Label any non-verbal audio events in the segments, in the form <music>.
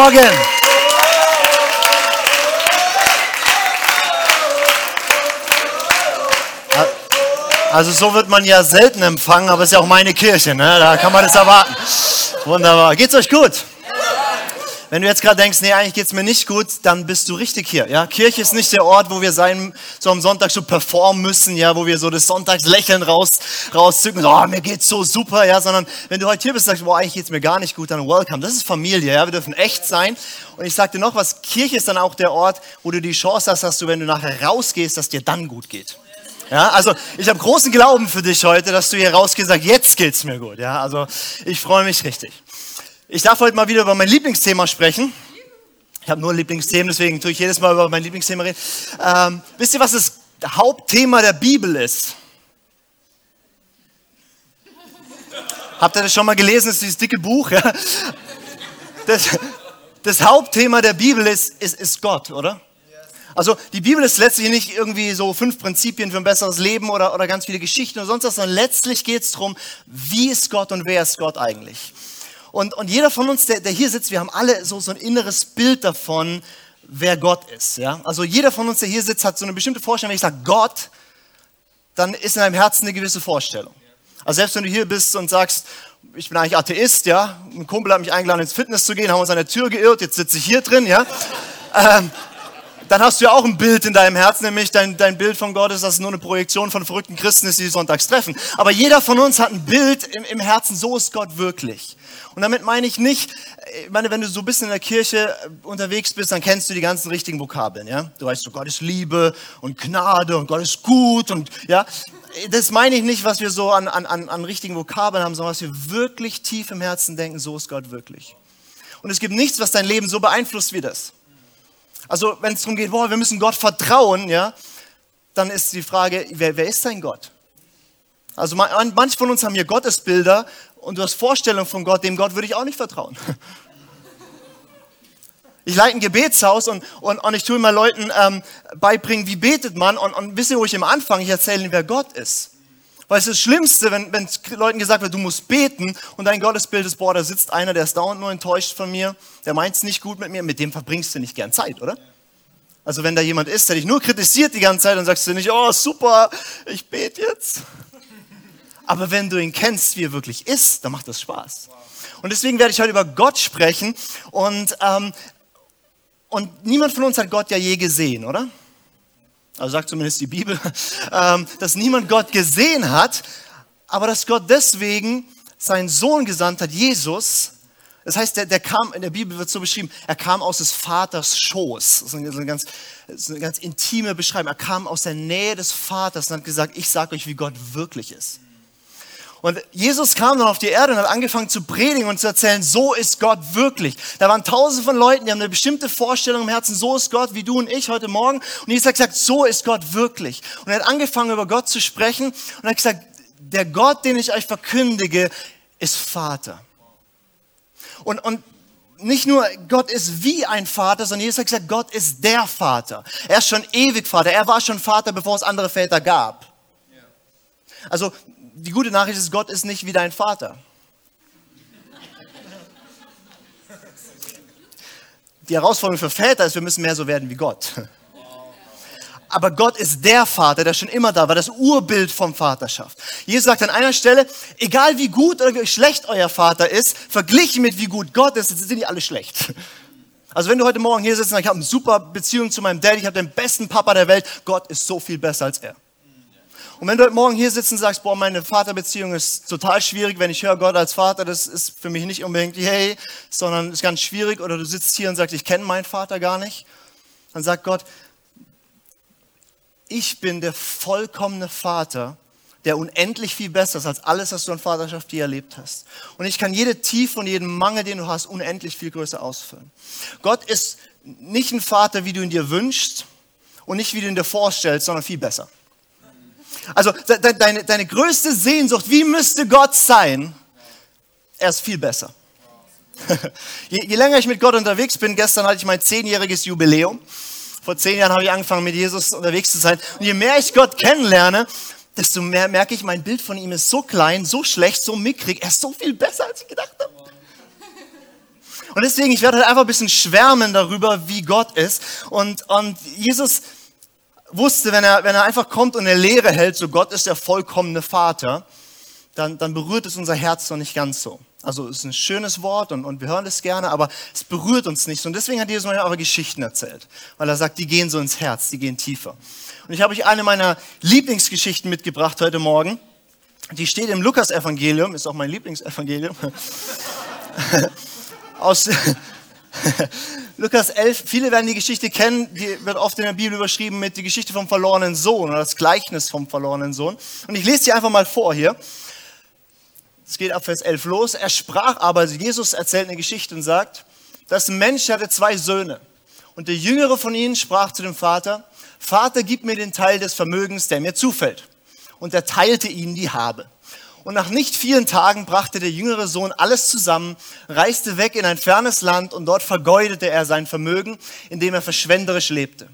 Morgen. Also so wird man ja selten empfangen, aber es ist ja auch meine Kirche, ne? da kann man das erwarten. Wunderbar. Geht's euch gut? Wenn du jetzt gerade denkst, nee, eigentlich geht's mir nicht gut, dann bist du richtig hier. Ja? Kirche ist nicht der Ort, wo wir sein, so am Sonntag so performen müssen, ja, wo wir so das Sonntagslächeln raus, rauszücken, so, oh, mir geht's so super, ja, sondern wenn du heute hier bist und sagst, boah, eigentlich geht's mir gar nicht gut, dann welcome. Das ist Familie, ja, wir dürfen echt sein. Und ich sag dir noch was, Kirche ist dann auch der Ort, wo du die Chance hast, dass du, wenn du nachher rausgehst, dass dir dann gut geht. Ja, also ich habe großen Glauben für dich heute, dass du hier rausgehst und sagst, jetzt geht's mir gut. Ja, also ich freue mich richtig. Ich darf heute mal wieder über mein Lieblingsthema sprechen. Ich habe nur Lieblingsthemen, deswegen tue ich jedes Mal über mein Lieblingsthema reden. Ähm, wisst ihr, was das Hauptthema der Bibel ist? Habt ihr das schon mal gelesen? Das ist dieses dicke Buch. Ja? Das, das Hauptthema der Bibel ist, ist, ist Gott, oder? Also die Bibel ist letztlich nicht irgendwie so fünf Prinzipien für ein besseres Leben oder, oder ganz viele Geschichten oder sonst was, sondern letztlich geht es darum, wie ist Gott und wer ist Gott eigentlich? Und, und jeder von uns, der, der hier sitzt, wir haben alle so, so ein inneres Bild davon, wer Gott ist. Ja? Also jeder von uns, der hier sitzt, hat so eine bestimmte Vorstellung. Wenn ich sage Gott, dann ist in deinem Herzen eine gewisse Vorstellung. Also selbst wenn du hier bist und sagst, ich bin eigentlich Atheist, ja, ein Kumpel hat mich eingeladen ins Fitness zu gehen, haben uns an der Tür geirrt, jetzt sitze ich hier drin, ja. ähm, dann hast du ja auch ein Bild in deinem Herzen, nämlich dein, dein Bild von Gott ist, dass es nur eine Projektion von verrückten Christen ist, die sonntags treffen. Aber jeder von uns hat ein Bild im, im Herzen, so ist Gott wirklich. Und damit meine ich nicht, ich meine, wenn du so ein bisschen in der Kirche unterwegs bist, dann kennst du die ganzen richtigen Vokabeln, ja? Du weißt so, Gott ist Liebe und Gnade und Gott ist gut und, ja? Das meine ich nicht, was wir so an, an, an richtigen Vokabeln haben, sondern was wir wirklich tief im Herzen denken, so ist Gott wirklich. Und es gibt nichts, was dein Leben so beeinflusst wie das. Also wenn es darum geht, boah, wir müssen Gott vertrauen, ja, dann ist die Frage, wer, wer ist dein Gott? Also manche von uns haben hier Gottesbilder und du hast Vorstellungen von Gott, dem Gott würde ich auch nicht vertrauen. Ich leite ein Gebetshaus und, und, und ich tue mal Leuten ähm, beibringen, wie betet man. Und, und wisst ihr, wo ich immer anfange? Ich erzähle ihnen, wer Gott ist. Weil es ist das Schlimmste, wenn, wenn Leuten gesagt wird, du musst beten und dein Gottesbild ist, boah, da sitzt einer, der ist dauernd nur enttäuscht von mir, der meint es nicht gut mit mir, mit dem verbringst du nicht gern Zeit, oder? Also wenn da jemand ist, der dich nur kritisiert die ganze Zeit, dann sagst du nicht, oh super, ich bete jetzt. Aber wenn du ihn kennst, wie er wirklich ist, dann macht das Spaß. Und deswegen werde ich heute über Gott sprechen und, ähm, und niemand von uns hat Gott ja je gesehen, oder? also sagt zumindest die Bibel, <laughs> ähm, dass niemand Gott gesehen hat, aber dass Gott deswegen seinen Sohn gesandt hat, Jesus. Das heißt, der, der kam, in der Bibel wird so beschrieben, er kam aus des Vaters Schoß. Das ist eine, ganz, das ist eine ganz intime Beschreibung. Er kam aus der Nähe des Vaters und hat gesagt, ich sage euch, wie Gott wirklich ist. Und Jesus kam dann auf die Erde und hat angefangen zu predigen und zu erzählen, so ist Gott wirklich. Da waren tausende von Leuten, die haben eine bestimmte Vorstellung im Herzen, so ist Gott, wie du und ich heute Morgen. Und Jesus hat gesagt, so ist Gott wirklich. Und er hat angefangen, über Gott zu sprechen und hat gesagt, der Gott, den ich euch verkündige, ist Vater. Und, und nicht nur Gott ist wie ein Vater, sondern Jesus hat gesagt, Gott ist der Vater. Er ist schon ewig Vater. Er war schon Vater, bevor es andere Väter gab. Also die gute Nachricht ist, Gott ist nicht wie dein Vater. Die Herausforderung für Väter ist, wir müssen mehr so werden wie Gott. Aber Gott ist der Vater, der schon immer da war, das Urbild vom Vaterschaft. Jesus sagt an einer Stelle, egal wie gut oder wie schlecht euer Vater ist, verglichen mit wie gut Gott ist, sind die alle schlecht. Also wenn du heute Morgen hier sitzt und sagst, ich habe eine super Beziehung zu meinem Daddy, ich habe den besten Papa der Welt, Gott ist so viel besser als er. Und wenn du heute Morgen hier sitzt und sagst, boah, meine Vaterbeziehung ist total schwierig, wenn ich höre Gott als Vater, das ist für mich nicht unbedingt hey, sondern ist ganz schwierig, oder du sitzt hier und sagst, ich kenne meinen Vater gar nicht, dann sagt Gott, ich bin der vollkommene Vater, der unendlich viel besser ist als alles, was du an Vaterschaft je erlebt hast. Und ich kann jede Tiefe und jeden Mangel, den du hast, unendlich viel größer ausfüllen. Gott ist nicht ein Vater, wie du ihn dir wünschst und nicht wie du ihn dir vorstellst, sondern viel besser. Also deine, deine größte Sehnsucht, wie müsste Gott sein? Er ist viel besser. <laughs> je, je länger ich mit Gott unterwegs bin, gestern hatte ich mein zehnjähriges Jubiläum. Vor zehn Jahren habe ich angefangen, mit Jesus unterwegs zu sein. Und je mehr ich Gott kennenlerne, desto mehr merke ich, mein Bild von ihm ist so klein, so schlecht, so mickrig. Er ist so viel besser, als ich gedacht habe. Und deswegen, ich werde heute einfach ein bisschen schwärmen darüber, wie Gott ist. Und, und Jesus wusste, wenn er, wenn er einfach kommt und eine Lehre hält, so Gott ist der vollkommene Vater, dann, dann berührt es unser Herz noch nicht ganz so. Also es ist ein schönes Wort und, und wir hören es gerne, aber es berührt uns nicht. Und deswegen hat Jesus manchmal aber Geschichten erzählt, weil er sagt, die gehen so ins Herz, die gehen tiefer. Und ich habe euch eine meiner Lieblingsgeschichten mitgebracht heute Morgen. Die steht im Lukas-Evangelium, ist auch mein Lieblingsevangelium. <laughs> Aus <laughs> Lukas 11, viele werden die Geschichte kennen, die wird oft in der Bibel überschrieben mit die Geschichte vom verlorenen Sohn oder das Gleichnis vom verlorenen Sohn. Und ich lese sie einfach mal vor hier. Es geht ab Vers 11 los. Er sprach aber, Jesus erzählt eine Geschichte und sagt, ein Mensch hatte zwei Söhne. Und der jüngere von ihnen sprach zu dem Vater, Vater, gib mir den Teil des Vermögens, der mir zufällt. Und er teilte ihnen die Habe. Und nach nicht vielen Tagen brachte der jüngere Sohn alles zusammen, reiste weg in ein fernes Land und dort vergeudete er sein Vermögen, indem er verschwenderisch lebte.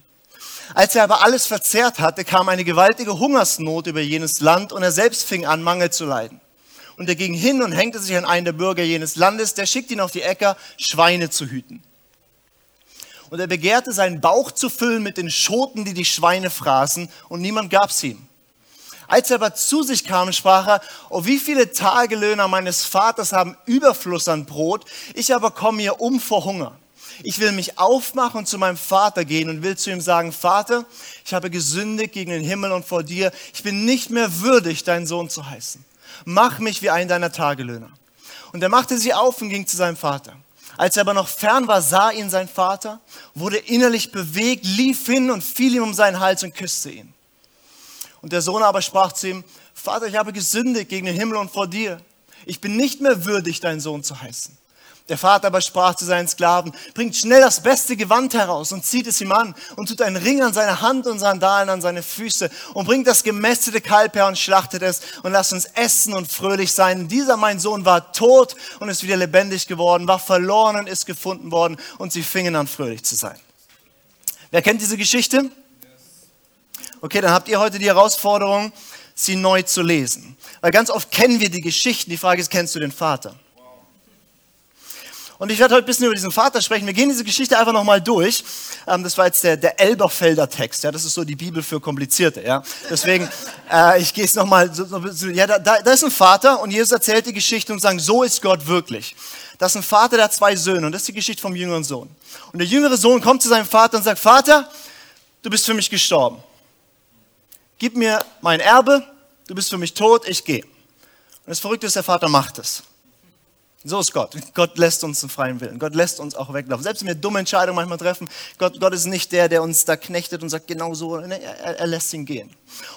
Als er aber alles verzehrt hatte, kam eine gewaltige Hungersnot über jenes Land und er selbst fing an, Mangel zu leiden. Und er ging hin und hängte sich an einen der Bürger jenes Landes, der schickte ihn auf die Äcker, Schweine zu hüten. Und er begehrte, seinen Bauch zu füllen mit den Schoten, die die Schweine fraßen, und niemand gab's ihm. Als er aber zu sich kam, sprach er, oh, wie viele Tagelöhner meines Vaters haben Überfluss an Brot, ich aber komme hier um vor Hunger. Ich will mich aufmachen und zu meinem Vater gehen und will zu ihm sagen, Vater, ich habe gesündigt gegen den Himmel und vor dir. Ich bin nicht mehr würdig, dein Sohn zu heißen. Mach mich wie einen deiner Tagelöhner. Und er machte sie auf und ging zu seinem Vater. Als er aber noch fern war, sah ihn sein Vater, wurde innerlich bewegt, lief hin und fiel ihm um seinen Hals und küsste ihn. Und der Sohn aber sprach zu ihm, Vater, ich habe gesündigt gegen den Himmel und vor dir. Ich bin nicht mehr würdig, dein Sohn zu heißen. Der Vater aber sprach zu seinen Sklaven, bringt schnell das beste Gewand heraus und zieht es ihm an und tut einen Ring an seine Hand und Sandalen an seine Füße und bringt das gemästete Kalb her und schlachtet es und lasst uns essen und fröhlich sein. Dieser mein Sohn war tot und ist wieder lebendig geworden, war verloren und ist gefunden worden und sie fingen an fröhlich zu sein. Wer kennt diese Geschichte? Okay, dann habt ihr heute die Herausforderung, sie neu zu lesen. Weil ganz oft kennen wir die Geschichten. Die Frage ist, kennst du den Vater? Und ich werde heute ein bisschen über diesen Vater sprechen. Wir gehen diese Geschichte einfach nochmal durch. Ähm, das war jetzt der, der Elberfelder Text. Ja, das ist so die Bibel für Komplizierte. Ja, deswegen <laughs> äh, ich gehe es nochmal. So, so, ja, da, da ist ein Vater und Jesus erzählt die Geschichte und sagt, so ist Gott wirklich. Das ist ein Vater, der hat zwei Söhne und das ist die Geschichte vom jüngeren Sohn. Und der jüngere Sohn kommt zu seinem Vater und sagt, Vater, du bist für mich gestorben gib mir mein Erbe, du bist für mich tot, ich gehe. Und das Verrückte ist, der Vater macht es. So ist Gott. Gott lässt uns einen freien Willen. Gott lässt uns auch weglaufen. Selbst wenn wir dumme Entscheidungen manchmal treffen, Gott, Gott ist nicht der, der uns da knechtet und sagt, genau so, er, er lässt ihn gehen.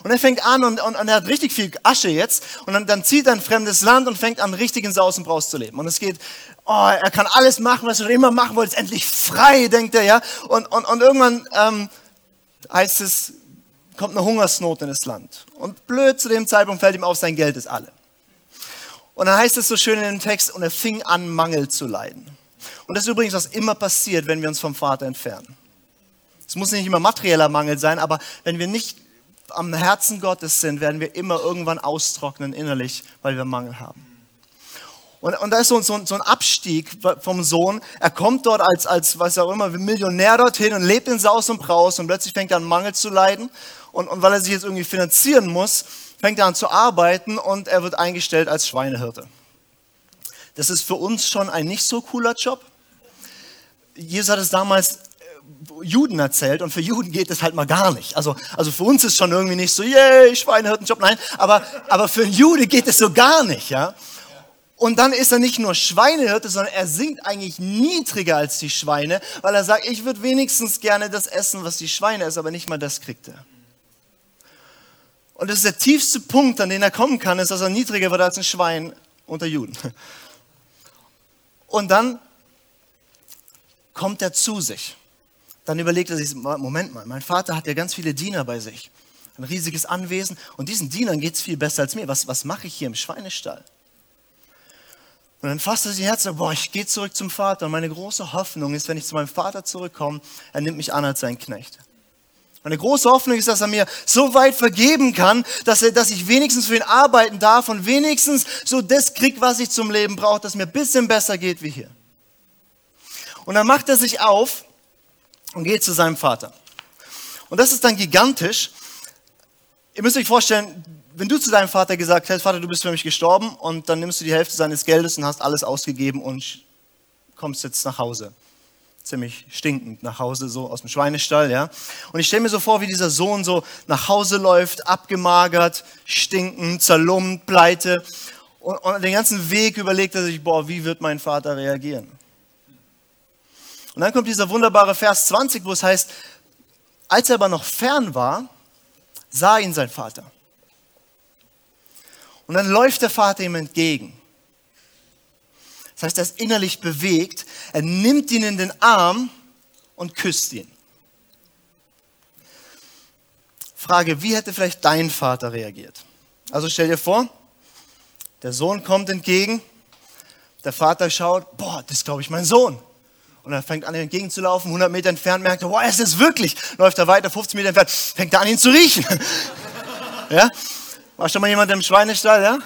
Und er fängt an und, und, und, er hat richtig viel Asche jetzt und dann, dann zieht er ein fremdes Land und fängt an, richtig in Saus und Braus zu leben. Und es geht, oh, er kann alles machen, was er immer machen wollte, ist endlich frei, denkt er, ja. Und, und, und irgendwann ähm, heißt es, kommt eine Hungersnot in das Land. Und blöd zu dem Zeitpunkt fällt ihm auf, sein Geld ist alle. Und dann heißt es so schön in dem Text, und er fing an, Mangel zu leiden. Und das ist übrigens, was immer passiert, wenn wir uns vom Vater entfernen. Es muss nicht immer materieller Mangel sein, aber wenn wir nicht am Herzen Gottes sind, werden wir immer irgendwann austrocknen innerlich, weil wir Mangel haben. Und, und da ist so, so, so, ein Abstieg vom Sohn. Er kommt dort als, als, was auch immer, Millionär dorthin und lebt in Saus und Braus und plötzlich fängt er an, Mangel zu leiden. Und, und weil er sich jetzt irgendwie finanzieren muss, fängt er an zu arbeiten und er wird eingestellt als Schweinehirte. Das ist für uns schon ein nicht so cooler Job. Jesus hat es damals äh, Juden erzählt und für Juden geht es halt mal gar nicht. Also, also für uns ist schon irgendwie nicht so, yay, Schweinehirtenjob, nein, aber, aber für einen Jude geht es so gar nicht, ja. Und dann ist er nicht nur Schweinehirte, sondern er singt eigentlich niedriger als die Schweine, weil er sagt, ich würde wenigstens gerne das essen, was die Schweine essen, aber nicht mal das kriegt er. Und das ist der tiefste Punkt, an den er kommen kann, ist, dass er niedriger wird als ein Schwein unter Juden. Und dann kommt er zu sich. Dann überlegt er sich, Moment mal, mein Vater hat ja ganz viele Diener bei sich. Ein riesiges Anwesen. Und diesen Dienern geht es viel besser als mir. Was, was mache ich hier im Schweinestall? Und dann fasst er sich Herz und sagt, boah, ich gehe zurück zum Vater. Und meine große Hoffnung ist, wenn ich zu meinem Vater zurückkomme, er nimmt mich an als sein Knecht. Meine große Hoffnung ist, dass er mir so weit vergeben kann, dass, er, dass ich wenigstens für ihn arbeiten darf und wenigstens so das krieg, was ich zum Leben brauche, dass mir ein bisschen besser geht wie hier. Und dann macht er sich auf und geht zu seinem Vater. Und das ist dann gigantisch. Ihr müsst euch vorstellen, wenn du zu deinem Vater gesagt hättest, Vater, du bist für mich gestorben und dann nimmst du die Hälfte seines Geldes und hast alles ausgegeben und kommst jetzt nach Hause. Ziemlich stinkend nach Hause, so aus dem Schweinestall, ja. Und ich stelle mir so vor, wie dieser Sohn so nach Hause läuft, abgemagert, stinkend, zerlumpt, pleite. Und, und den ganzen Weg überlegt er sich, boah, wie wird mein Vater reagieren? Und dann kommt dieser wunderbare Vers 20, wo es heißt, als er aber noch fern war, sah ihn sein Vater. Und dann läuft der Vater ihm entgegen. Das heißt, er ist innerlich bewegt. Er nimmt ihn in den Arm und küsst ihn. Frage, wie hätte vielleicht dein Vater reagiert? Also stell dir vor, der Sohn kommt entgegen, der Vater schaut, boah, das ist glaube ich mein Sohn. Und er fängt an, ihm entgegenzulaufen, 100 Meter entfernt, merkt er, boah, ist es wirklich. Läuft er weiter, 50 Meter entfernt, fängt er an, ihn zu riechen. <laughs> ja? War schon mal jemand im Schweinestall, ja?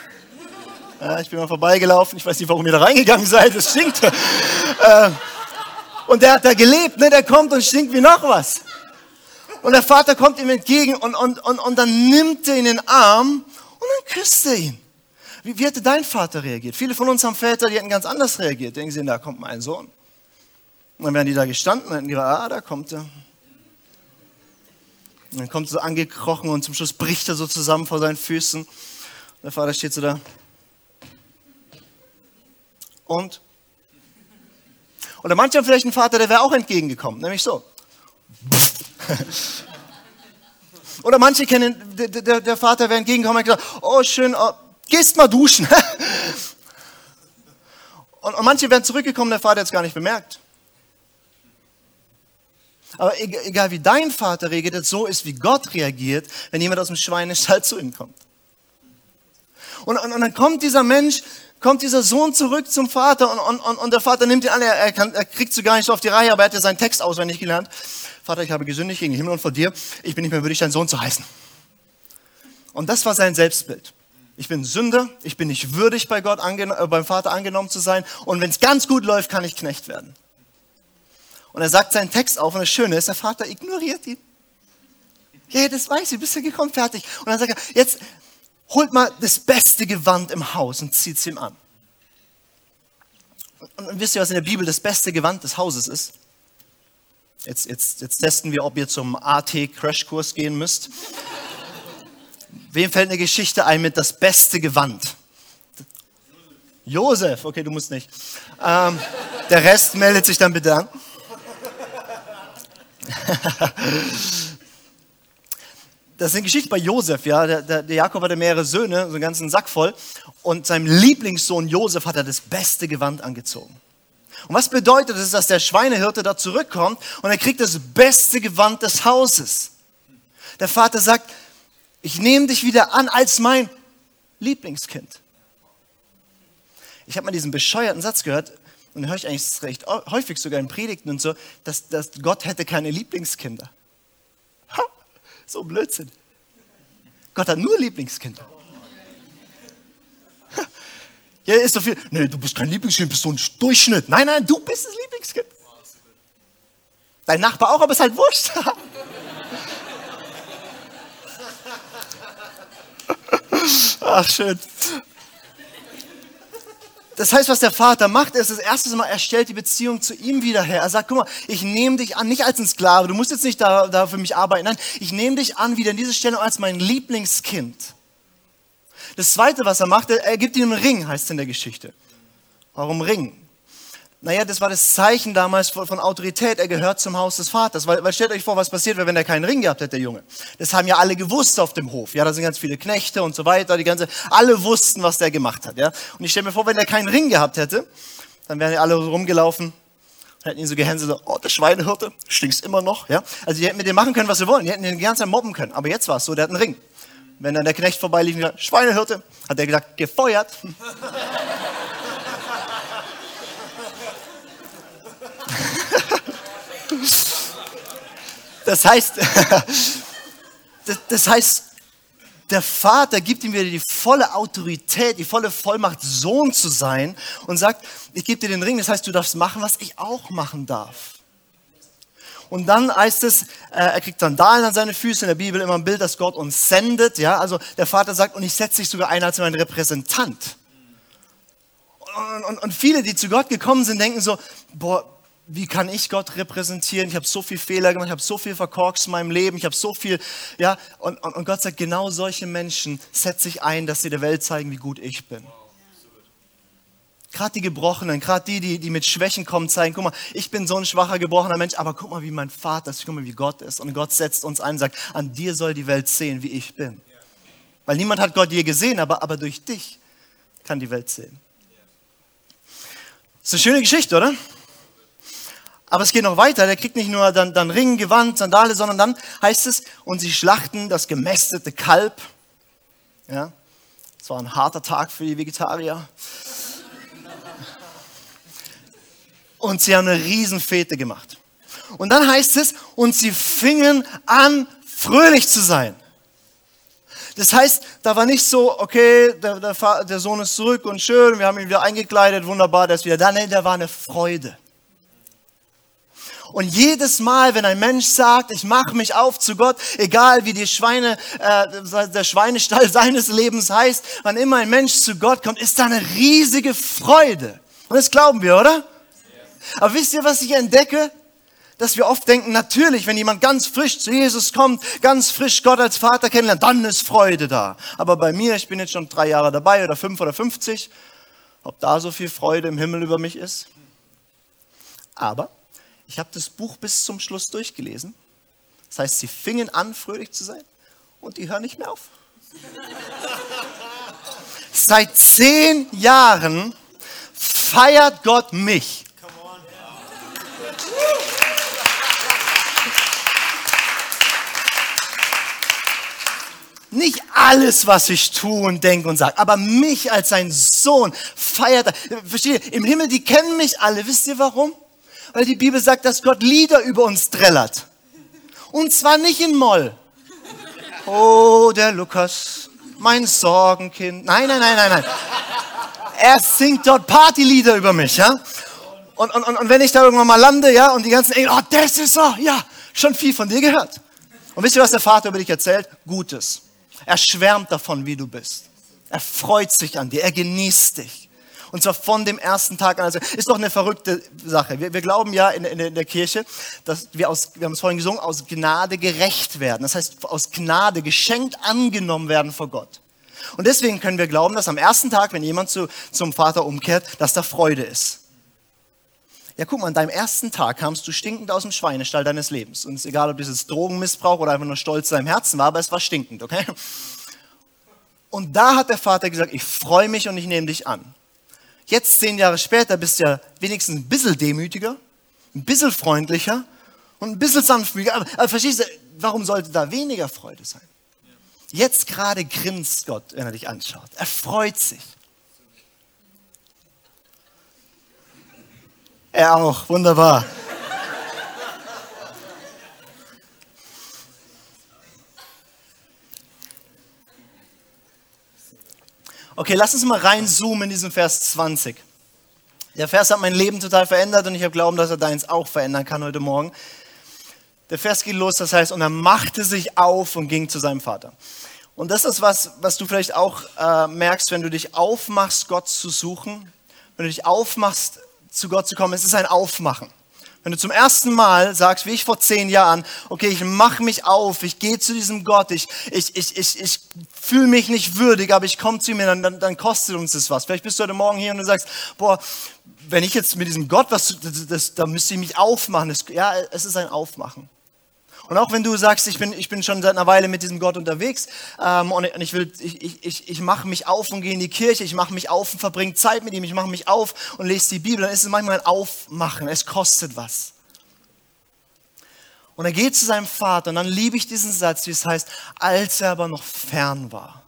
Ja? Ich bin mal vorbeigelaufen, ich weiß nicht, warum ihr da reingegangen seid, es stinkt. Äh, und der hat da gelebt, ne? der kommt und stinkt wie noch was. Und der Vater kommt ihm entgegen und, und, und, und dann nimmt er ihn in den Arm und dann küsst er ihn. Wie, wie hätte dein Vater reagiert? Viele von uns haben Väter, die hätten ganz anders reagiert. Denken sie, da kommt mein Sohn. Und dann wären die da gestanden und hätten gedacht, ah, da kommt er. Und dann kommt er so angekrochen und zum Schluss bricht er so zusammen vor seinen Füßen. Und der Vater steht so da. Und? Oder manche haben vielleicht einen Vater, der wäre auch entgegengekommen, nämlich so. <laughs> Oder manche kennen, der, der, der Vater wäre entgegengekommen und gesagt, oh schön, oh, gehst mal duschen. <laughs> und, und manche wären zurückgekommen, der Vater hat es gar nicht bemerkt. Aber egal wie dein Vater reagiert, so ist wie Gott reagiert, wenn jemand aus dem Schweinestall zu ihm kommt. Und, und, und dann kommt dieser Mensch, kommt dieser Sohn zurück zum Vater und, und, und der Vater nimmt ihn an, er, kann, er kriegt so gar nicht so auf die Reihe, aber er hat ja seinen Text auswendig gelernt. Vater, ich habe gesündigt gegen den Himmel und vor dir, ich bin nicht mehr würdig, dein Sohn zu heißen. Und das war sein Selbstbild. Ich bin Sünder, ich bin nicht würdig, bei Gott äh, beim Vater angenommen zu sein und wenn es ganz gut läuft, kann ich Knecht werden. Und er sagt seinen Text auf und das Schöne ist, der Vater ignoriert ihn. Ja, das weiß ich, bist du gekommen, fertig. Und dann sagt er, jetzt holt mal das beste Gewand im Haus und zieht es ihm an. Und, und wisst ihr, was in der Bibel das beste Gewand des Hauses ist? Jetzt, jetzt, jetzt testen wir, ob ihr zum AT-Crashkurs gehen müsst. Wem fällt eine Geschichte ein mit das beste Gewand? Josef, okay, du musst nicht. Ähm, der Rest meldet sich dann bitte an. <laughs> das ist eine Geschichte bei Josef, ja. Der, der, der, Jakob hatte mehrere Söhne, so einen ganzen Sack voll. Und seinem Lieblingssohn Josef hat er das beste Gewand angezogen. Und was bedeutet es, dass der Schweinehirte da zurückkommt und er kriegt das beste Gewand des Hauses? Der Vater sagt, ich nehme dich wieder an als mein Lieblingskind. Ich habe mal diesen bescheuerten Satz gehört, und höre ich eigentlich recht häufig sogar in Predigten und so, dass, dass Gott hätte keine Lieblingskinder. So Blödsinn. Gott hat nur Lieblingskinder. <laughs> Ja, ist doch viel. Nee, du bist kein Lieblingskind, bist so ein Durchschnitt. Nein, nein, du bist das Lieblingskind. Dein Nachbar auch, aber ist halt wurscht. <laughs> Ach, schön. Das heißt, was der Vater macht, ist das erste Mal, er stellt die Beziehung zu ihm wieder her. Er sagt, guck mal, ich nehme dich an, nicht als ein Sklave, du musst jetzt nicht da, da für mich arbeiten, nein, ich nehme dich an wieder an diese Stelle als mein Lieblingskind. Das zweite, was er macht, er gibt ihm einen Ring, heißt es in der Geschichte. Warum Ring? Naja, das war das Zeichen damals von, Autorität. Er gehört zum Haus des Vaters. Weil, weil stellt euch vor, was passiert wäre, wenn er keinen Ring gehabt hätte, der Junge. Das haben ja alle gewusst auf dem Hof. Ja, da sind ganz viele Knechte und so weiter. Die ganze, alle wussten, was der gemacht hat. Ja, und ich stelle mir vor, wenn er keinen Ring gehabt hätte, dann wären ja alle rumgelaufen hätten ihn so gehänselt. So, oh, der Schweinehirte, stinkst immer noch. Ja, also die hätten mit dem machen können, was sie wollen. Die hätten den die ganze Zeit mobben können. Aber jetzt war es so, der hat einen Ring. Wenn dann der Knecht vorbeilief und gesagt, Schweinehirte, hat er gesagt, gefeuert. Das heißt, <laughs> das heißt, der Vater gibt ihm wieder die volle Autorität, die volle Vollmacht, Sohn zu sein und sagt, ich gebe dir den Ring, das heißt, du darfst machen, was ich auch machen darf. Und dann heißt es, äh, er kriegt Sandalen an seine Füße, in der Bibel immer ein Bild, dass Gott uns sendet, ja, also der Vater sagt, und ich setze dich sogar ein als mein Repräsentant. Und, und, und viele, die zu Gott gekommen sind, denken so, boah, wie kann ich Gott repräsentieren? Ich habe so viel Fehler gemacht, ich habe so viel verkorkst in meinem Leben, ich habe so viel, ja, und, und, und Gott sagt, genau solche Menschen setze ich ein, dass sie der Welt zeigen, wie gut ich bin. Gerade die Gebrochenen, gerade die, die, die mit Schwächen kommen, zeigen, guck mal, ich bin so ein schwacher, gebrochener Mensch, aber guck mal, wie mein Vater ist, guck mal, wie Gott ist. Und Gott setzt uns ein und sagt, an dir soll die Welt sehen, wie ich bin. Weil niemand hat Gott je gesehen, aber, aber durch dich kann die Welt sehen. Das ist eine schöne Geschichte, oder? Aber es geht noch weiter. Der kriegt nicht nur dann, dann Ring, Gewand, Sandale, sondern dann heißt es, und sie schlachten das gemästete Kalb. Ja, es war ein harter Tag für die Vegetarier. Und sie haben eine Riesenfete gemacht. Und dann heißt es, und sie fingen an, fröhlich zu sein. Das heißt, da war nicht so, okay, der, der, der Sohn ist zurück und schön, wir haben ihn wieder eingekleidet, wunderbar, der ist wieder da. Nein, da war eine Freude. Und jedes Mal, wenn ein Mensch sagt, ich mache mich auf zu Gott, egal wie die Schweine, äh, der Schweinestall <laughs> seines Lebens heißt, wann immer ein Mensch zu Gott kommt, ist da eine riesige Freude. Und das glauben wir, oder? Aber wisst ihr, was ich entdecke? Dass wir oft denken, natürlich, wenn jemand ganz frisch zu Jesus kommt, ganz frisch Gott als Vater kennenlernt, dann ist Freude da. Aber bei mir, ich bin jetzt schon drei Jahre dabei oder fünf oder fünfzig, ob da so viel Freude im Himmel über mich ist. Aber ich habe das Buch bis zum Schluss durchgelesen. Das heißt, sie fingen an, fröhlich zu sein und die hören nicht mehr auf. <laughs> Seit zehn Jahren feiert Gott mich. Nicht alles, was ich tue und denke und sage, aber mich als sein Sohn feiert er. Versteht ihr? Im Himmel, die kennen mich alle. Wisst ihr warum? Weil die Bibel sagt, dass Gott Lieder über uns trällert. Und zwar nicht in Moll. Oh, der Lukas, mein Sorgenkind. Nein, nein, nein, nein, nein. Er singt dort Partylieder über mich, ja? Und, und, und wenn ich da irgendwann mal lande, ja, und die ganzen Engel, oh, das ist so, ja, schon viel von dir gehört. Und wisst ihr, was der Vater über dich erzählt? Gutes. Er schwärmt davon, wie du bist. Er freut sich an dir, er genießt dich. Und zwar von dem ersten Tag an. Also ist doch eine verrückte Sache. Wir, wir glauben ja in, in, in, der Kirche, dass wir aus, wir haben es vorhin gesungen, aus Gnade gerecht werden. Das heißt, aus Gnade geschenkt angenommen werden vor Gott. Und deswegen können wir glauben, dass am ersten Tag, wenn jemand zu, zum Vater umkehrt, dass da Freude ist. Ja, guck mal, an deinem ersten Tag kamst du stinkend aus dem Schweinestall deines Lebens. Und es ist egal, ob das jetzt Drogenmissbrauch oder einfach nur Stolz in deinem Herzen war, aber es war stinkend, okay? Und da hat der Vater gesagt, ich freue mich und ich nehme dich an. Jetzt, zehn Jahre später, bist du ja wenigstens ein bisschen demütiger, ein bisschen freundlicher und ein bisschen sanftmütiger. Aber, aber verstehst du, warum sollte da weniger Freude sein? Jetzt gerade grinst Gott, wenn er dich anschaut. Er freut sich. Er auch, wunderbar. Okay, lass uns mal reinzoomen in diesen Vers 20. Der Vers hat mein Leben total verändert und ich habe Glauben, dass er deins auch verändern kann heute Morgen. Der Vers geht los, das heißt, und er machte sich auf und ging zu seinem Vater. Und das ist was, was du vielleicht auch äh, merkst, wenn du dich aufmachst, Gott zu suchen, wenn du dich aufmachst, zu Gott zu kommen. Es ist ein Aufmachen. Wenn du zum ersten Mal sagst, wie ich vor zehn Jahren, okay, ich mache mich auf, ich gehe zu diesem Gott, ich, ich, ich, ich, ich fühle mich nicht würdig, aber ich komme zu ihm, dann, dann, dann kostet uns das was. Vielleicht bist du heute Morgen hier und du sagst, boah, wenn ich jetzt mit diesem Gott was, das, das, da müsste ich mich aufmachen. Das, ja, es ist ein Aufmachen. Und auch wenn du sagst, ich bin, ich bin schon seit einer Weile mit diesem Gott unterwegs ähm, und ich, will, ich, ich, ich, mache mich auf und gehe in die Kirche, ich mache mich auf und verbringe Zeit mit ihm, ich mache mich auf und lese die Bibel, dann ist es manchmal ein Aufmachen, es kostet was. Und er geht zu seinem Vater und dann liebe ich diesen Satz, wie es heißt, als er aber noch fern war.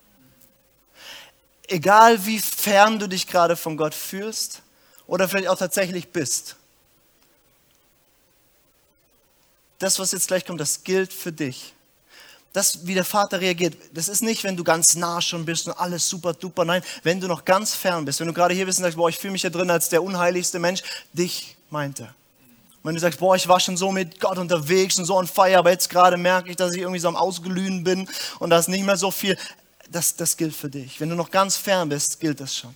Egal wie fern du dich gerade von Gott fühlst oder vielleicht auch tatsächlich bist, das, was jetzt gleich kommt, das gilt für dich. das, wie der Vater reagiert, das ist nicht, wenn du ganz nah schon bist und alles super duper. Nein, wenn du noch ganz fern bist, wenn du gerade hier bist und sagst, boah, ich fühle mich hier drin als der unheiligste Mensch, dich meint er. Wenn du sagst, boah, ich war schon so mit Gott unterwegs und so on fire, aber jetzt gerade merke ich, dass ich irgendwie so am Ausglühen bin und da ist nicht mehr so viel, das, das gilt für dich. Wenn du noch ganz fern bist, gilt das schon.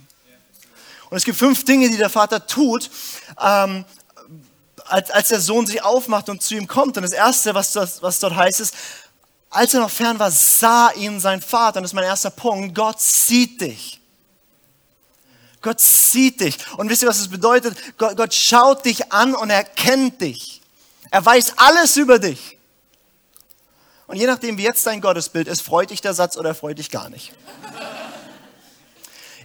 Und es gibt fünf Dinge, die der Vater tut, ähm, als, als der Sohn sich aufmacht und zu ihm kommt. Und das Erste, was, das, was dort heißt, ist, als er noch fern war, sah ihn sein Vater. Und das ist mein erster Punkt. Gott sieht dich. Gott sieht dich. Und wisst ihr, was es bedeutet? Gott, Gott schaut dich an und er kennt dich. Er weiß alles über dich. Und je nachdem, wie jetzt dein Gottesbild ist, freut dich der Satz oder freut dich gar nicht.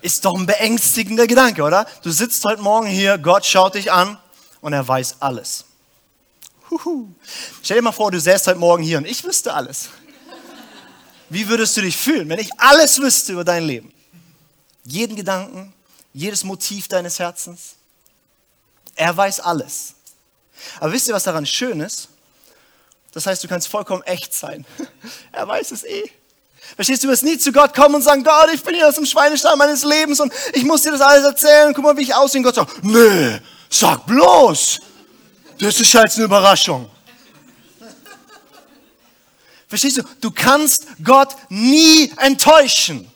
Ist doch ein beängstigender Gedanke, oder? Du sitzt heute Morgen hier, Gott schaut dich an und er weiß alles. Huhu. Stell dir mal vor, du säßt heute Morgen hier und ich wüsste alles. Wie würdest du dich fühlen, wenn ich alles wüsste über dein Leben? Jeden Gedanken, jedes Motiv deines Herzens. Er weiß alles. Aber wisst ihr, was daran schön ist? Das heißt, du kannst vollkommen echt sein. <laughs> Er weiß es eh. Verstehst du, du wirst nie zu Gott kommen und sagen, Gott, ich bin hier aus dem Schweinestall meines Lebens und ich muss dir das alles erzählen. Guck mal, wie ich aussehe. Und Gott sagt, nee, Sag bloß, das ist halt eine Überraschung. Verstehst du? Du kannst Gott nie enttäuschen.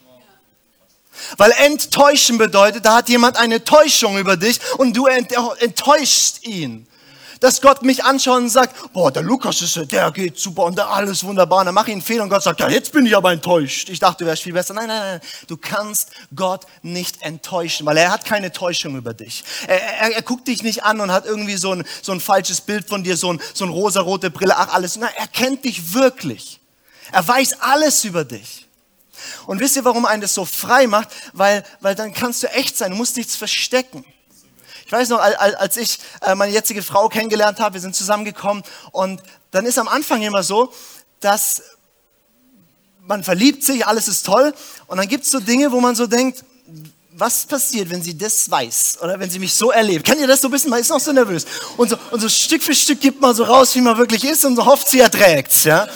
Weil enttäuschen bedeutet, da hat jemand eine Täuschung über dich und du enttäuschst ihn dass Gott mich anschaut und sagt, boah, der Lukas ist, der geht super und der alles wunderbar. Und dann mache ich einen Fehler und Gott sagt, ja, jetzt bin ich aber enttäuscht. Ich dachte, du wärst viel besser. Nein, nein, nein. Du kannst Gott nicht enttäuschen, weil er hat keine Täuschung über dich. Er, er, er guckt dich nicht an und hat irgendwie so ein, so ein falsches Bild von dir, so ein, so ein rosarote Brille, ach alles. Nein, er kennt dich wirklich. Er weiß alles über dich. Und wisst ihr, warum einen das so frei macht? Weil, weil dann kannst du echt sein, du musst nichts verstecken. Ich weiß noch, als ich äh, meine jetzige Frau kennengelernt habe, wir sind zusammengekommen und dann ist am Anfang immer so, dass man verliebt sich, alles ist toll und dann gibt es so Dinge, wo man so denkt, was passiert, wenn sie das weiß oder wenn sie mich so erlebt? Kennt ihr das so ein bisschen? Man ist noch so nervös. Und so, und so Stück für Stück gibt man so raus, wie man wirklich ist und so hofft, sie erträgt ja?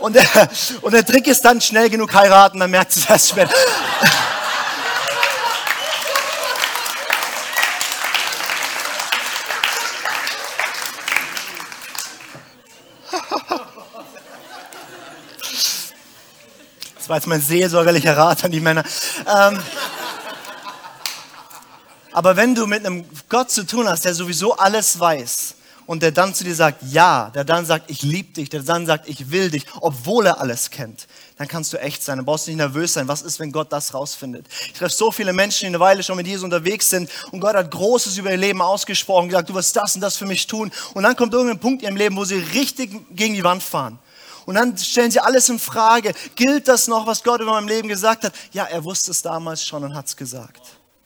Und der, und der Trick ist dann schnell genug heiraten, dann merkt sie das später. Das war jetzt mein seelsorgerlicher Rat an die Männer. Ähm, aber wenn du mit einem Gott zu tun hast, der sowieso alles weiß und der dann zu dir sagt, ja, der dann sagt, ich liebe dich, der dann sagt, ich will dich, obwohl er alles kennt, dann kannst du echt sein. Dann brauchst du nicht nervös sein. Was ist, wenn Gott das rausfindet? Ich treffe so viele Menschen, die eine Weile schon mit Jesus unterwegs sind und Gott hat Großes über ihr Leben ausgesprochen, gesagt, du wirst das und das für mich tun. Und dann kommt irgendein Punkt in ihrem Leben, wo sie richtig gegen die Wand fahren. Und dann stellen sie alles in Frage. Gilt das noch, was Gott über mein Leben gesagt hat? Ja, er wusste es damals schon und hat es gesagt.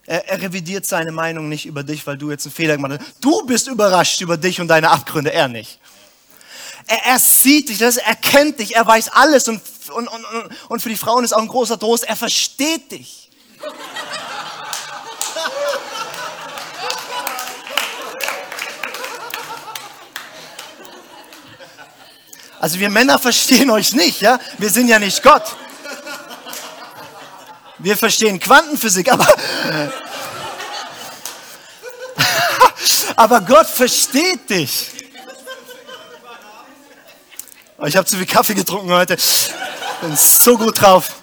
Er, er, revidiert seine Meinung nicht über dich, weil du jetzt einen Fehler gemacht hast. Du bist überrascht über dich und deine Abgründe, er nicht. Er, er sieht dich, er kennt dich, er weiß alles und, und, und, und für die Frauen ist auch ein großer Trost, er versteht dich. Also wir Männer verstehen euch nicht, ja? Wir sind ja nicht Gott. Wir verstehen Quantenphysik, aber <laughs> aber Gott versteht dich. Oh, ich habe zu viel Kaffee getrunken heute. Bin so gut drauf.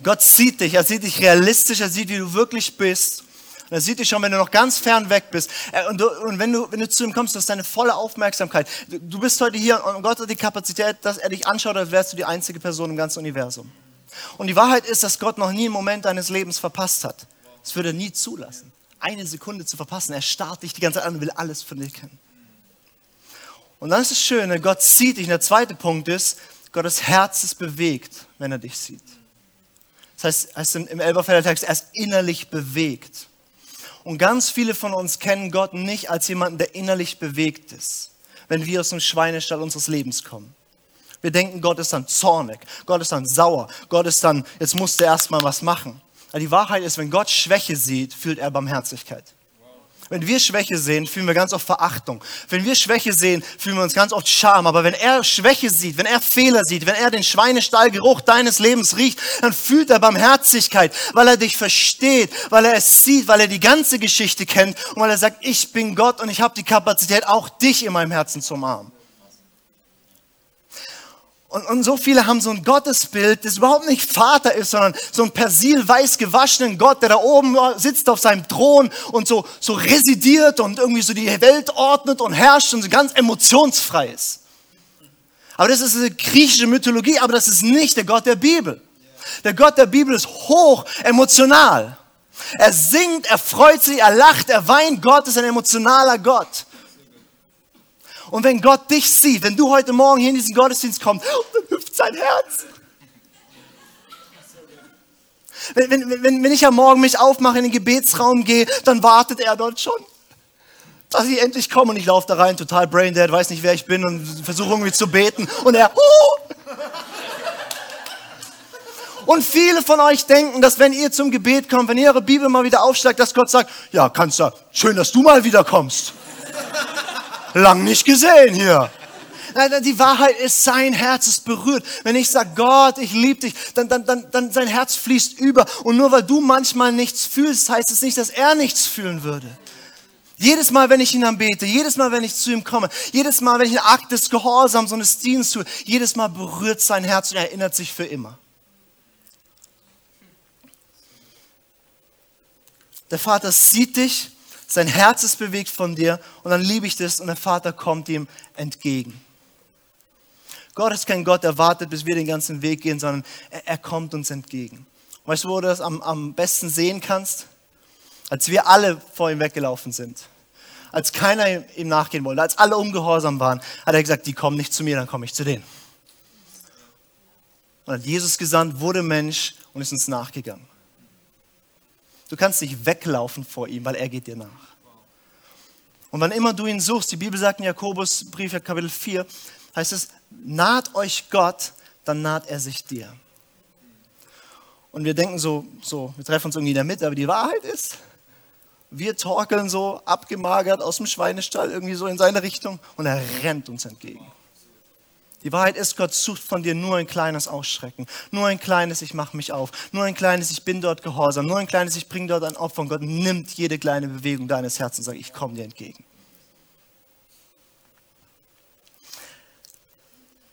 Gott sieht dich, er sieht dich realistisch, er sieht, wie du wirklich bist. Er sieht dich schon, wenn du noch ganz fern weg bist. Äh, und, du, und wenn, du, wenn du zu ihm kommst, du hast deine volle Aufmerksamkeit. Du, du bist heute hier und Gott hat die Kapazität, dass er dich anschaut, als wärst du die einzige Person im ganzen Universum. Und die Wahrheit ist, dass Gott noch nie einen Moment deines Lebens verpasst hat. Das würde er nie zulassen. Eine Sekunde zu verpassen. Er starrt dich die ganze Zeit an und will alles von dir kennen. Und dann ist es schön, Gott sieht dich. Und der zweite Punkt ist, Gottes Herz ist bewegt, wenn er dich sieht. Das heißt, heißt im Elberfelder Text, er ist innerlich bewegt. Und ganz viele von uns kennen Gott nicht als jemanden, der innerlich bewegt ist, wenn wir aus dem Schweinestall unseres Lebens kommen. Wir denken, Gott ist dann zornig, Gott ist dann sauer, Gott ist dann, jetzt musst du erst mal was machen. Aber die Wahrheit ist, wenn Gott Schwäche sieht, fühlt er Barmherzigkeit. Wenn wir Schwäche sehen, fühlen wir ganz oft Verachtung. Wenn wir Schwäche sehen, fühlen wir uns ganz oft Scham. Aber wenn er Schwäche sieht, wenn er Fehler sieht, wenn er den Schweinestallgeruch deines Lebens riecht, dann fühlt er Barmherzigkeit, weil er dich versteht, weil er es sieht, weil er die ganze Geschichte kennt und weil er sagt, ich bin Gott und ich habe die Kapazität, auch dich in meinem Herzen zu umarmen. Und, und so viele haben so ein Gottesbild, das überhaupt nicht Vater ist, sondern so ein persilweiß gewaschenen Gott, der da oben sitzt auf seinem Thron und so, so residiert und irgendwie so die Welt ordnet und herrscht und so ganz emotionsfrei ist. Aber das ist eine griechische Mythologie, aber das ist nicht der Gott der Bibel. Der Gott der Bibel ist hoch emotional. Er singt, er freut sich, er lacht, er weint. Gott ist ein emotionaler Gott. Und wenn Gott dich sieht, wenn du heute Morgen hier in diesen Gottesdienst kommst, dann hüpft sein Herz. Wenn, wenn, wenn, wenn ich am Morgen mich aufmache, in den Gebetsraum gehe, dann wartet er dort schon, dass ich endlich komme. Und ich laufe da rein, total braindead, weiß nicht, wer ich bin und versuche irgendwie zu beten. Und er, uh! Und viele von euch denken, dass wenn ihr zum Gebet kommt, wenn ihr eure Bibel mal wieder aufschlagt, dass Gott sagt, ja, du, schön, dass du mal wieder kommst lang nicht gesehen hier. Die Wahrheit ist, sein Herz ist berührt. Wenn ich sage, Gott, ich liebe dich, dann, dann, dann, dann sein Herz fließt über. Und nur weil du manchmal nichts fühlst, heißt es nicht, dass er nichts fühlen würde. Jedes Mal, wenn ich ihn anbete, jedes Mal, wenn ich zu ihm komme, jedes Mal, wenn ich einen Akt des Gehorsams und des Dienstes tue, jedes Mal berührt sein Herz und er erinnert sich für immer. Der Vater sieht dich sein Herz ist bewegt von dir und dann liebe ich das und der Vater kommt ihm entgegen. Gott ist kein Gott, der wartet, bis wir den ganzen Weg gehen, sondern er, er kommt uns entgegen. Weißt du, wo du das am, am besten sehen kannst? Als wir alle vor ihm weggelaufen sind. Als keiner ihm nachgehen wollte, als alle ungehorsam waren, hat er gesagt, die kommen nicht zu mir, dann komme ich zu denen. Und hat Jesus gesandt, wurde Mensch und ist uns nachgegangen. Du kannst nicht weglaufen vor ihm, weil er geht dir nach. Und wann immer du ihn suchst, die Bibel sagt in Jakobus Brief Kapitel 4, heißt es, naht euch Gott, dann naht er sich dir. Und wir denken so, so, wir treffen uns irgendwie in der Mitte, aber die Wahrheit ist, wir torkeln so abgemagert aus dem Schweinestall irgendwie so in seine Richtung und er rennt uns entgegen. Die Wahrheit ist, Gott sucht von dir nur ein kleines Ausschrecken, nur ein kleines, ich mache mich auf, nur ein kleines, ich bin dort gehorsam, nur ein kleines, ich bringe dort ein Opfer und Gott nimmt jede kleine Bewegung deines Herzens und sagt, ich komme dir entgegen.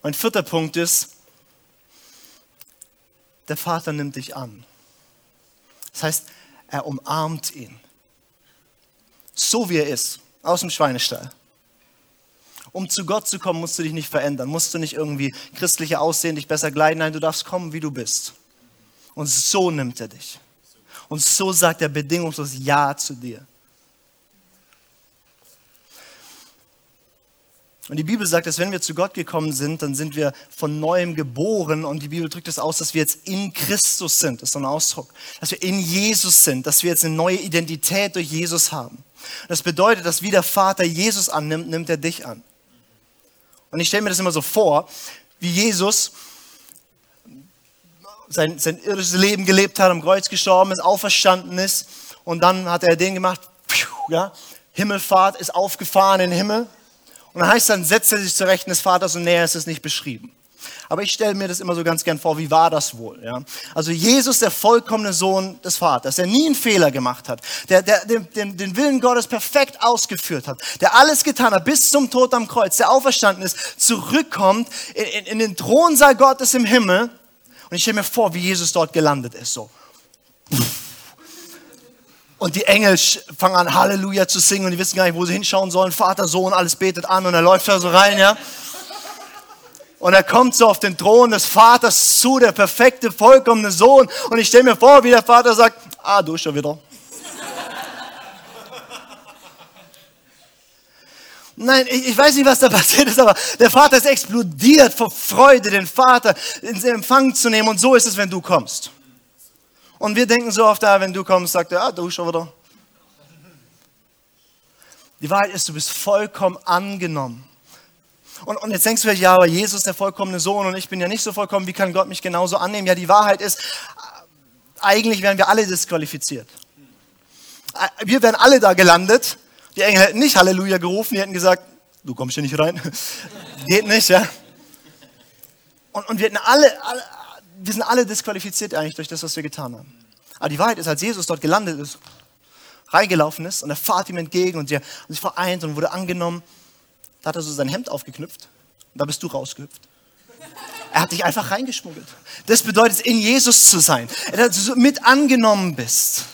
Mein vierter Punkt ist, der Vater nimmt dich an. Das heißt, er umarmt ihn. So wie er ist, aus dem Schweinestall um zu Gott zu kommen, musst du dich nicht verändern, musst du nicht irgendwie christlicher aussehen, dich besser kleiden. Nein, du darfst kommen, wie du bist. Und so nimmt er dich. Und so sagt er bedingungslos Ja zu dir. Und die Bibel sagt, dass wenn wir zu Gott gekommen sind, dann sind wir von neuem geboren. Und die Bibel drückt es aus, dass wir jetzt in Christus sind. Das ist so ein Ausdruck. Dass wir in Jesus sind, dass wir jetzt eine neue Identität durch Jesus haben. Das bedeutet, dass wie der Vater Jesus annimmt, nimmt er dich an. Und ich stelle mir das immer so vor, wie Jesus sein, sein irdisches Leben gelebt hat, am Kreuz gestorben ist, auferstanden ist. Und dann hat er den gemacht, ja, Himmelfahrt ist aufgefahren in den Himmel. Und dann heißt dann, setzt er sich zur Rechten des Vaters und näher ist es nicht beschrieben. Aber ich stelle mir das immer so ganz gern vor, wie war das wohl? Ja? Also Jesus, der vollkommene Sohn des Vaters, der nie einen Fehler gemacht hat, der, der den, den, den Willen Gottes perfekt ausgeführt hat, der alles getan hat bis zum Tod am Kreuz, der auferstanden ist, zurückkommt in, in, in den Thronsaal Gottes im Himmel. Und ich stelle mir vor, wie Jesus dort gelandet ist. So. Und die Engel fangen an, Halleluja zu singen und die wissen gar nicht, wo sie hinschauen sollen. Vater, Sohn, alles betet an und er läuft da so rein, ja. Und er kommt so auf den Thron des Vaters zu, der perfekte, vollkommene Sohn. Und ich stelle mir vor, wie der Vater sagt, ah, du schon wieder. Nein, ich, ich, weiß nicht, was da passiert ist, aber der Vater ist explodiert vor Freude, den Vater in Empfang zu nehmen. Und so ist es, wenn du kommst. Und wir denken so oft, ah, wenn du kommst, sagt er, ah, du schon wieder. Die Wahrheit ist, du bist vollkommen angenommen. Und, und jetzt denkst du ja, aber Jesus ist der vollkommene Sohn und ich bin ja nicht so vollkommen, wie kann Gott mich genauso annehmen? Ja, die Wahrheit ist, eigentlich wären wir alle disqualifiziert. Wir wären alle da gelandet, Die Engel hätten nicht Halleluja gerufen, die hätten gesagt, du kommst hier nicht rein. <laughs> Geht nicht, ja. Und, und wir, hätten alle, alle, wir sind alle disqualifiziert eigentlich durch das, was wir getan haben. Aber die Wahrheit ist, als Jesus dort gelandet ist, reingelaufen ist und er fahrt ihm entgegen und sie haben sich vereint und wurde angenommen, da hat er so sein Hemd aufgeknüpft und da bist du rausgehüpft. Er hat dich einfach reingeschmuggelt. Das bedeutet, in Jesus zu sein. Dass du mit angenommen bist.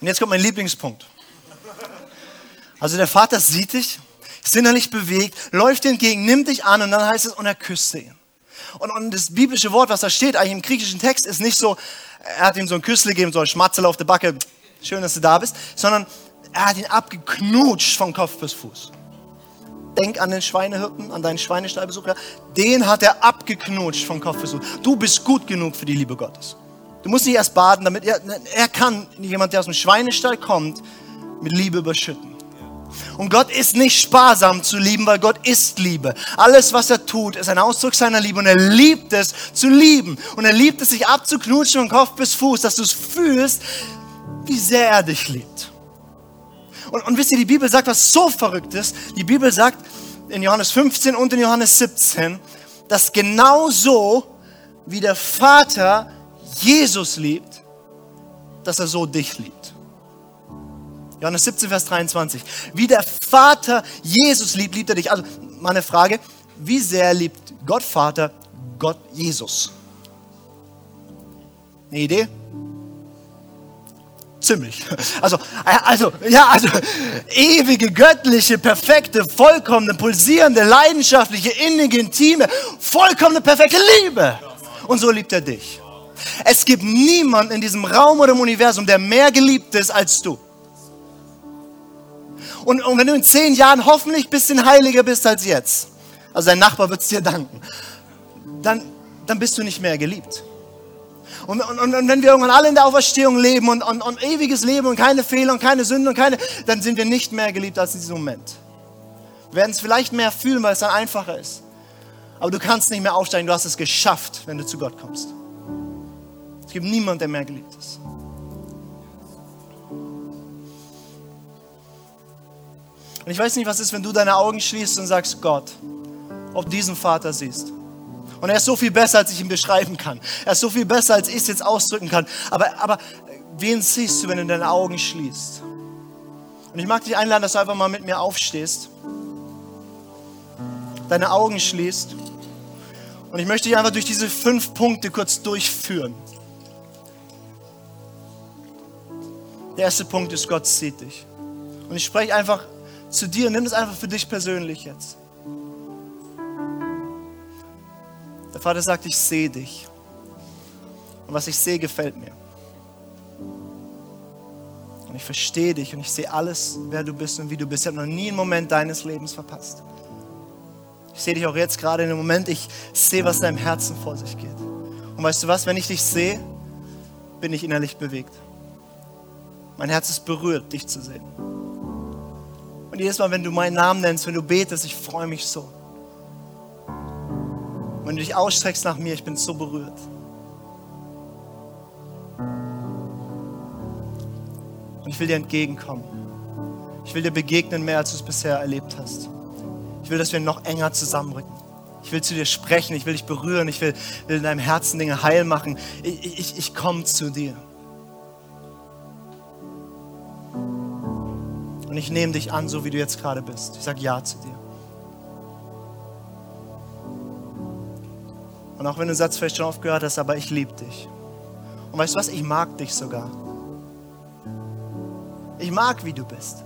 Und jetzt kommt mein Lieblingspunkt. Also der Vater sieht dich, ist innerlich bewegt, läuft entgegen, nimmt dich an und dann heißt es, und er küsste ihn. Und, und das biblische Wort, was da steht, eigentlich im griechischen Text, ist nicht so, er hat ihm so ein Küssel gegeben, so ein Schmatzel auf der Backe, schön, dass du da bist, sondern er hat ihn abgeknutscht von Kopf bis Fuß. Denk an den Schweinehirten, an deinen Schweinestallbesucher. Den hat er abgeknutscht von Kopf bis Fuß. Du bist gut genug für die Liebe Gottes. Du musst nicht erst baden, damit er, er kann, jemand, der aus dem Schweinestall kommt, mit Liebe überschütten. Und Gott ist nicht sparsam zu lieben, weil Gott ist Liebe. Alles, was er tut, ist ein Ausdruck seiner Liebe und er liebt es zu lieben. Und er liebt es, sich abzuknutschen von Kopf bis Fuß, dass du es fühlst, wie sehr er dich liebt. Und, und wisst ihr, die Bibel sagt was so Verrücktes. Die Bibel sagt in Johannes 15 und in Johannes 17, dass genauso wie der Vater Jesus liebt, dass er so dich liebt. Johannes 17, Vers 23. Wie der Vater Jesus liebt, liebt er dich. Also, meine Frage, wie sehr liebt Gott Vater Gott Jesus? Eine Idee? Ziemlich. Also, also, ja, also, ewige, göttliche, perfekte, vollkommene, pulsierende, leidenschaftliche, innige, intime, vollkommene, perfekte Liebe. Und so liebt er dich. Es gibt niemanden in diesem Raum oder im Universum, der mehr geliebt ist als du. Und, und wenn du in zehn Jahren hoffentlich ein bisschen heiliger bist als jetzt, also dein Nachbar wird es dir danken, dann, dann bist du nicht mehr geliebt. Und, und, und, wenn wir irgendwann alle in der Auferstehung leben und, und, und ewiges Leben und keine Fehler und keine Sünden und keine, dann sind wir nicht mehr geliebt als in diesem Moment. Wir werden es vielleicht mehr fühlen, weil es dann einfacher ist. Aber du kannst nicht mehr aufsteigen, du hast es geschafft, wenn du zu Gott kommst. Es gibt niemanden, der mehr geliebt ist. Und ich weiß nicht, was ist, wenn du deine Augen schließt und sagst, Gott, ob diesen Vater siehst. Und er ist so viel besser, als ich ihn beschreiben kann. Er ist so viel besser, als ich es jetzt ausdrücken kann. Aber, aber wen siehst du, wenn du deine Augen schließt? Und ich mag dich einladen, dass du einfach mal mit mir aufstehst, deine Augen schließt. Und ich möchte dich einfach durch diese fünf Punkte kurz durchführen. Der erste Punkt ist, Gott sieht dich. Und ich spreche einfach zu dir. Nimm es einfach für dich persönlich jetzt. Der Vater sagt, ich sehe dich. Und was ich sehe, gefällt mir. Und ich verstehe dich und ich sehe alles, wer du bist und wie du bist. Ich habe noch nie einen Moment deines Lebens verpasst. Ich sehe dich auch jetzt gerade in dem Moment, ich sehe, was deinem Herzen vor sich geht. Und weißt du was, wenn ich dich sehe, bin ich innerlich bewegt. Mein Herz ist berührt, dich zu sehen. Und jedes Mal, wenn du meinen Namen nennst, wenn du betest, ich freue mich so. Wenn du dich ausstreckst nach mir, ich bin so berührt. Und ich will dir entgegenkommen. Ich will dir begegnen mehr, als du es bisher erlebt hast. Ich will, dass wir noch enger zusammenrücken. Ich will zu dir sprechen, ich will dich berühren, ich will, will in deinem Herzen Dinge heil machen. Ich, ich, ich komme zu dir. Und ich nehme dich an, so wie du jetzt gerade bist. Ich sage Ja zu dir. Und auch wenn du den Satz vielleicht schon aufgehört hast, aber ich liebe dich. Und weißt du was? Ich mag dich sogar. Ich mag, wie du bist.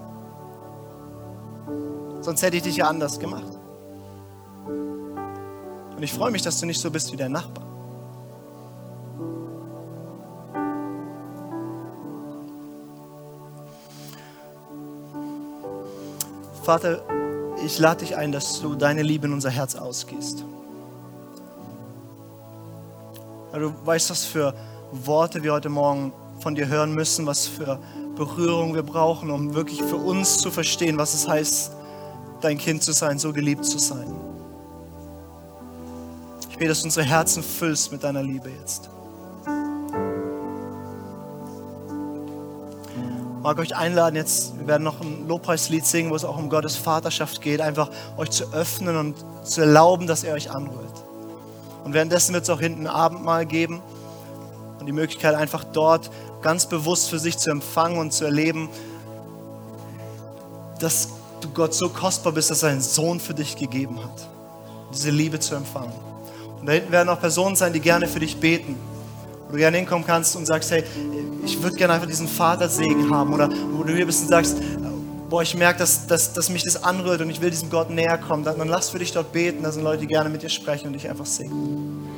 Sonst hätte ich dich ja anders gemacht. Und ich freue mich, dass du nicht so bist wie dein Nachbar. Vater, ich lade dich ein, dass du deine Liebe in unser Herz ausgehst. Du weißt, was für Worte wir heute Morgen von dir hören müssen, was für Berührung wir brauchen, um wirklich für uns zu verstehen, was es heißt, dein Kind zu sein, so geliebt zu sein. bete, dass du unsere Herzen füllst mit deiner Liebe jetzt. Mag euch einladen jetzt, wir werden noch ein Lobpreislied singen, wo es auch um Gottes Vaterschaft geht, einfach euch zu öffnen und zu erlauben, dass er euch anrührt. Und währenddessen wird es auch hinten Abendmahl geben und die Möglichkeit einfach dort ganz bewusst für sich zu empfangen und zu erleben, dass du Gott so kostbar bist, dass er seinen Sohn für dich gegeben hat. Diese Liebe zu empfangen. Und da hinten werden auch Personen sein, die gerne für dich beten wo du gerne hinkommen kannst und sagst, hey, ich würde gerne einfach diesen Vatersegen haben. Oder wo du hier bist und sagst, boah, ich merke, dass, dass, dass mich das anrührt und ich will diesem Gott näher kommen. Dann, dann lass für dich dort beten. Da sind Leute, die gerne mit dir sprechen und dich einfach singen.